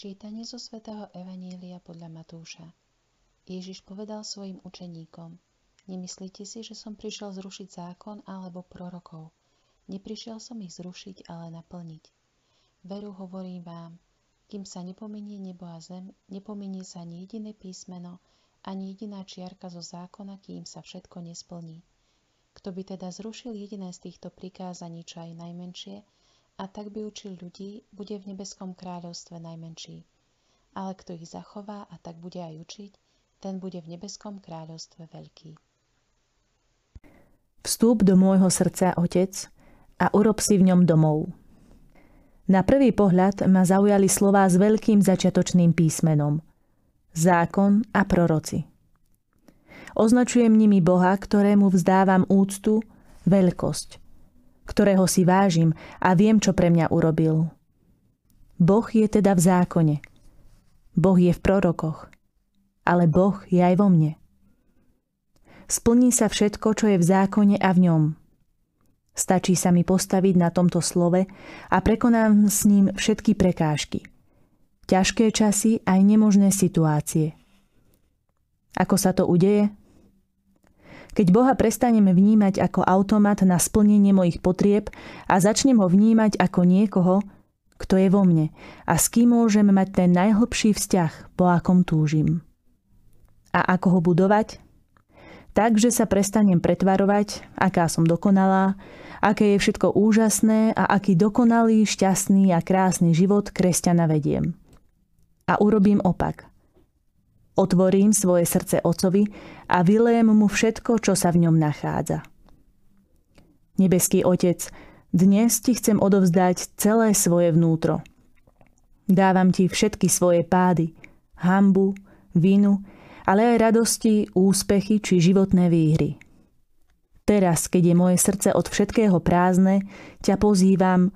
Čítanie zo svätého Evanília podľa Matúša. Ježiš povedal svojim učeníkom, nemyslíte si, že som prišiel zrušiť zákon alebo prorokov. Neprišiel som ich zrušiť, ale naplniť. Veru hovorím vám, kým sa nepomenie nebo a zem, nepomenie sa ani jediné písmeno, ani jediná čiarka zo zákona, kým sa všetko nesplní. Kto by teda zrušil jediné z týchto prikázaní, čo aj najmenšie, a tak by učil ľudí, bude v nebeskom kráľovstve najmenší. Ale kto ich zachová a tak bude aj učiť, ten bude v nebeskom kráľovstve veľký. Vstúp do môjho srdca, Otec, a urob si v ňom domov. Na prvý pohľad ma zaujali slová s veľkým začiatočným písmenom. Zákon a proroci. Označujem nimi Boha, ktorému vzdávam úctu, veľkosť, ktorého si vážim a viem, čo pre mňa urobil. Boh je teda v zákone. Boh je v prorokoch. Ale Boh je aj vo mne. Splní sa všetko, čo je v zákone a v ňom. Stačí sa mi postaviť na tomto slove a prekonám s ním všetky prekážky. Ťažké časy aj nemožné situácie. Ako sa to udeje? Keď Boha prestaneme vnímať ako automat na splnenie mojich potrieb a začnem ho vnímať ako niekoho, kto je vo mne a s kým môžem mať ten najhlbší vzťah, po akom túžim. A ako ho budovať? Tak, že sa prestanem pretvarovať, aká som dokonalá, aké je všetko úžasné a aký dokonalý, šťastný a krásny život kresťana vediem. A urobím opak. Otvorím svoje srdce Otcovi a vylejem mu všetko, čo sa v ňom nachádza. Nebeský Otec, dnes ti chcem odovzdať celé svoje vnútro. Dávam ti všetky svoje pády, hambu, vinu, ale aj radosti, úspechy či životné výhry. Teraz, keď je moje srdce od všetkého prázdne, ťa pozývam,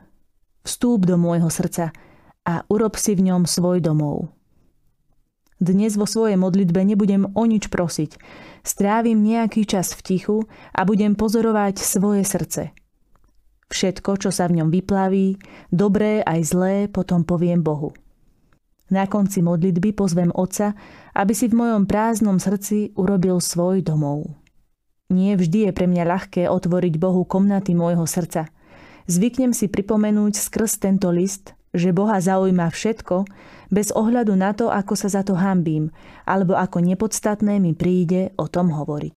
vstúp do môjho srdca a urob si v ňom svoj domov. Dnes vo svojej modlitbe nebudem o nič prosiť. Strávim nejaký čas v tichu a budem pozorovať svoje srdce. Všetko, čo sa v ňom vyplaví, dobré aj zlé, potom poviem Bohu. Na konci modlitby pozvem Otca, aby si v mojom prázdnom srdci urobil svoj domov. Nie vždy je pre mňa ľahké otvoriť Bohu komnaty môjho srdca. Zvyknem si pripomenúť skrz tento list, že Boha zaujíma všetko, bez ohľadu na to, ako sa za to hambím, alebo ako nepodstatné mi príde o tom hovoriť.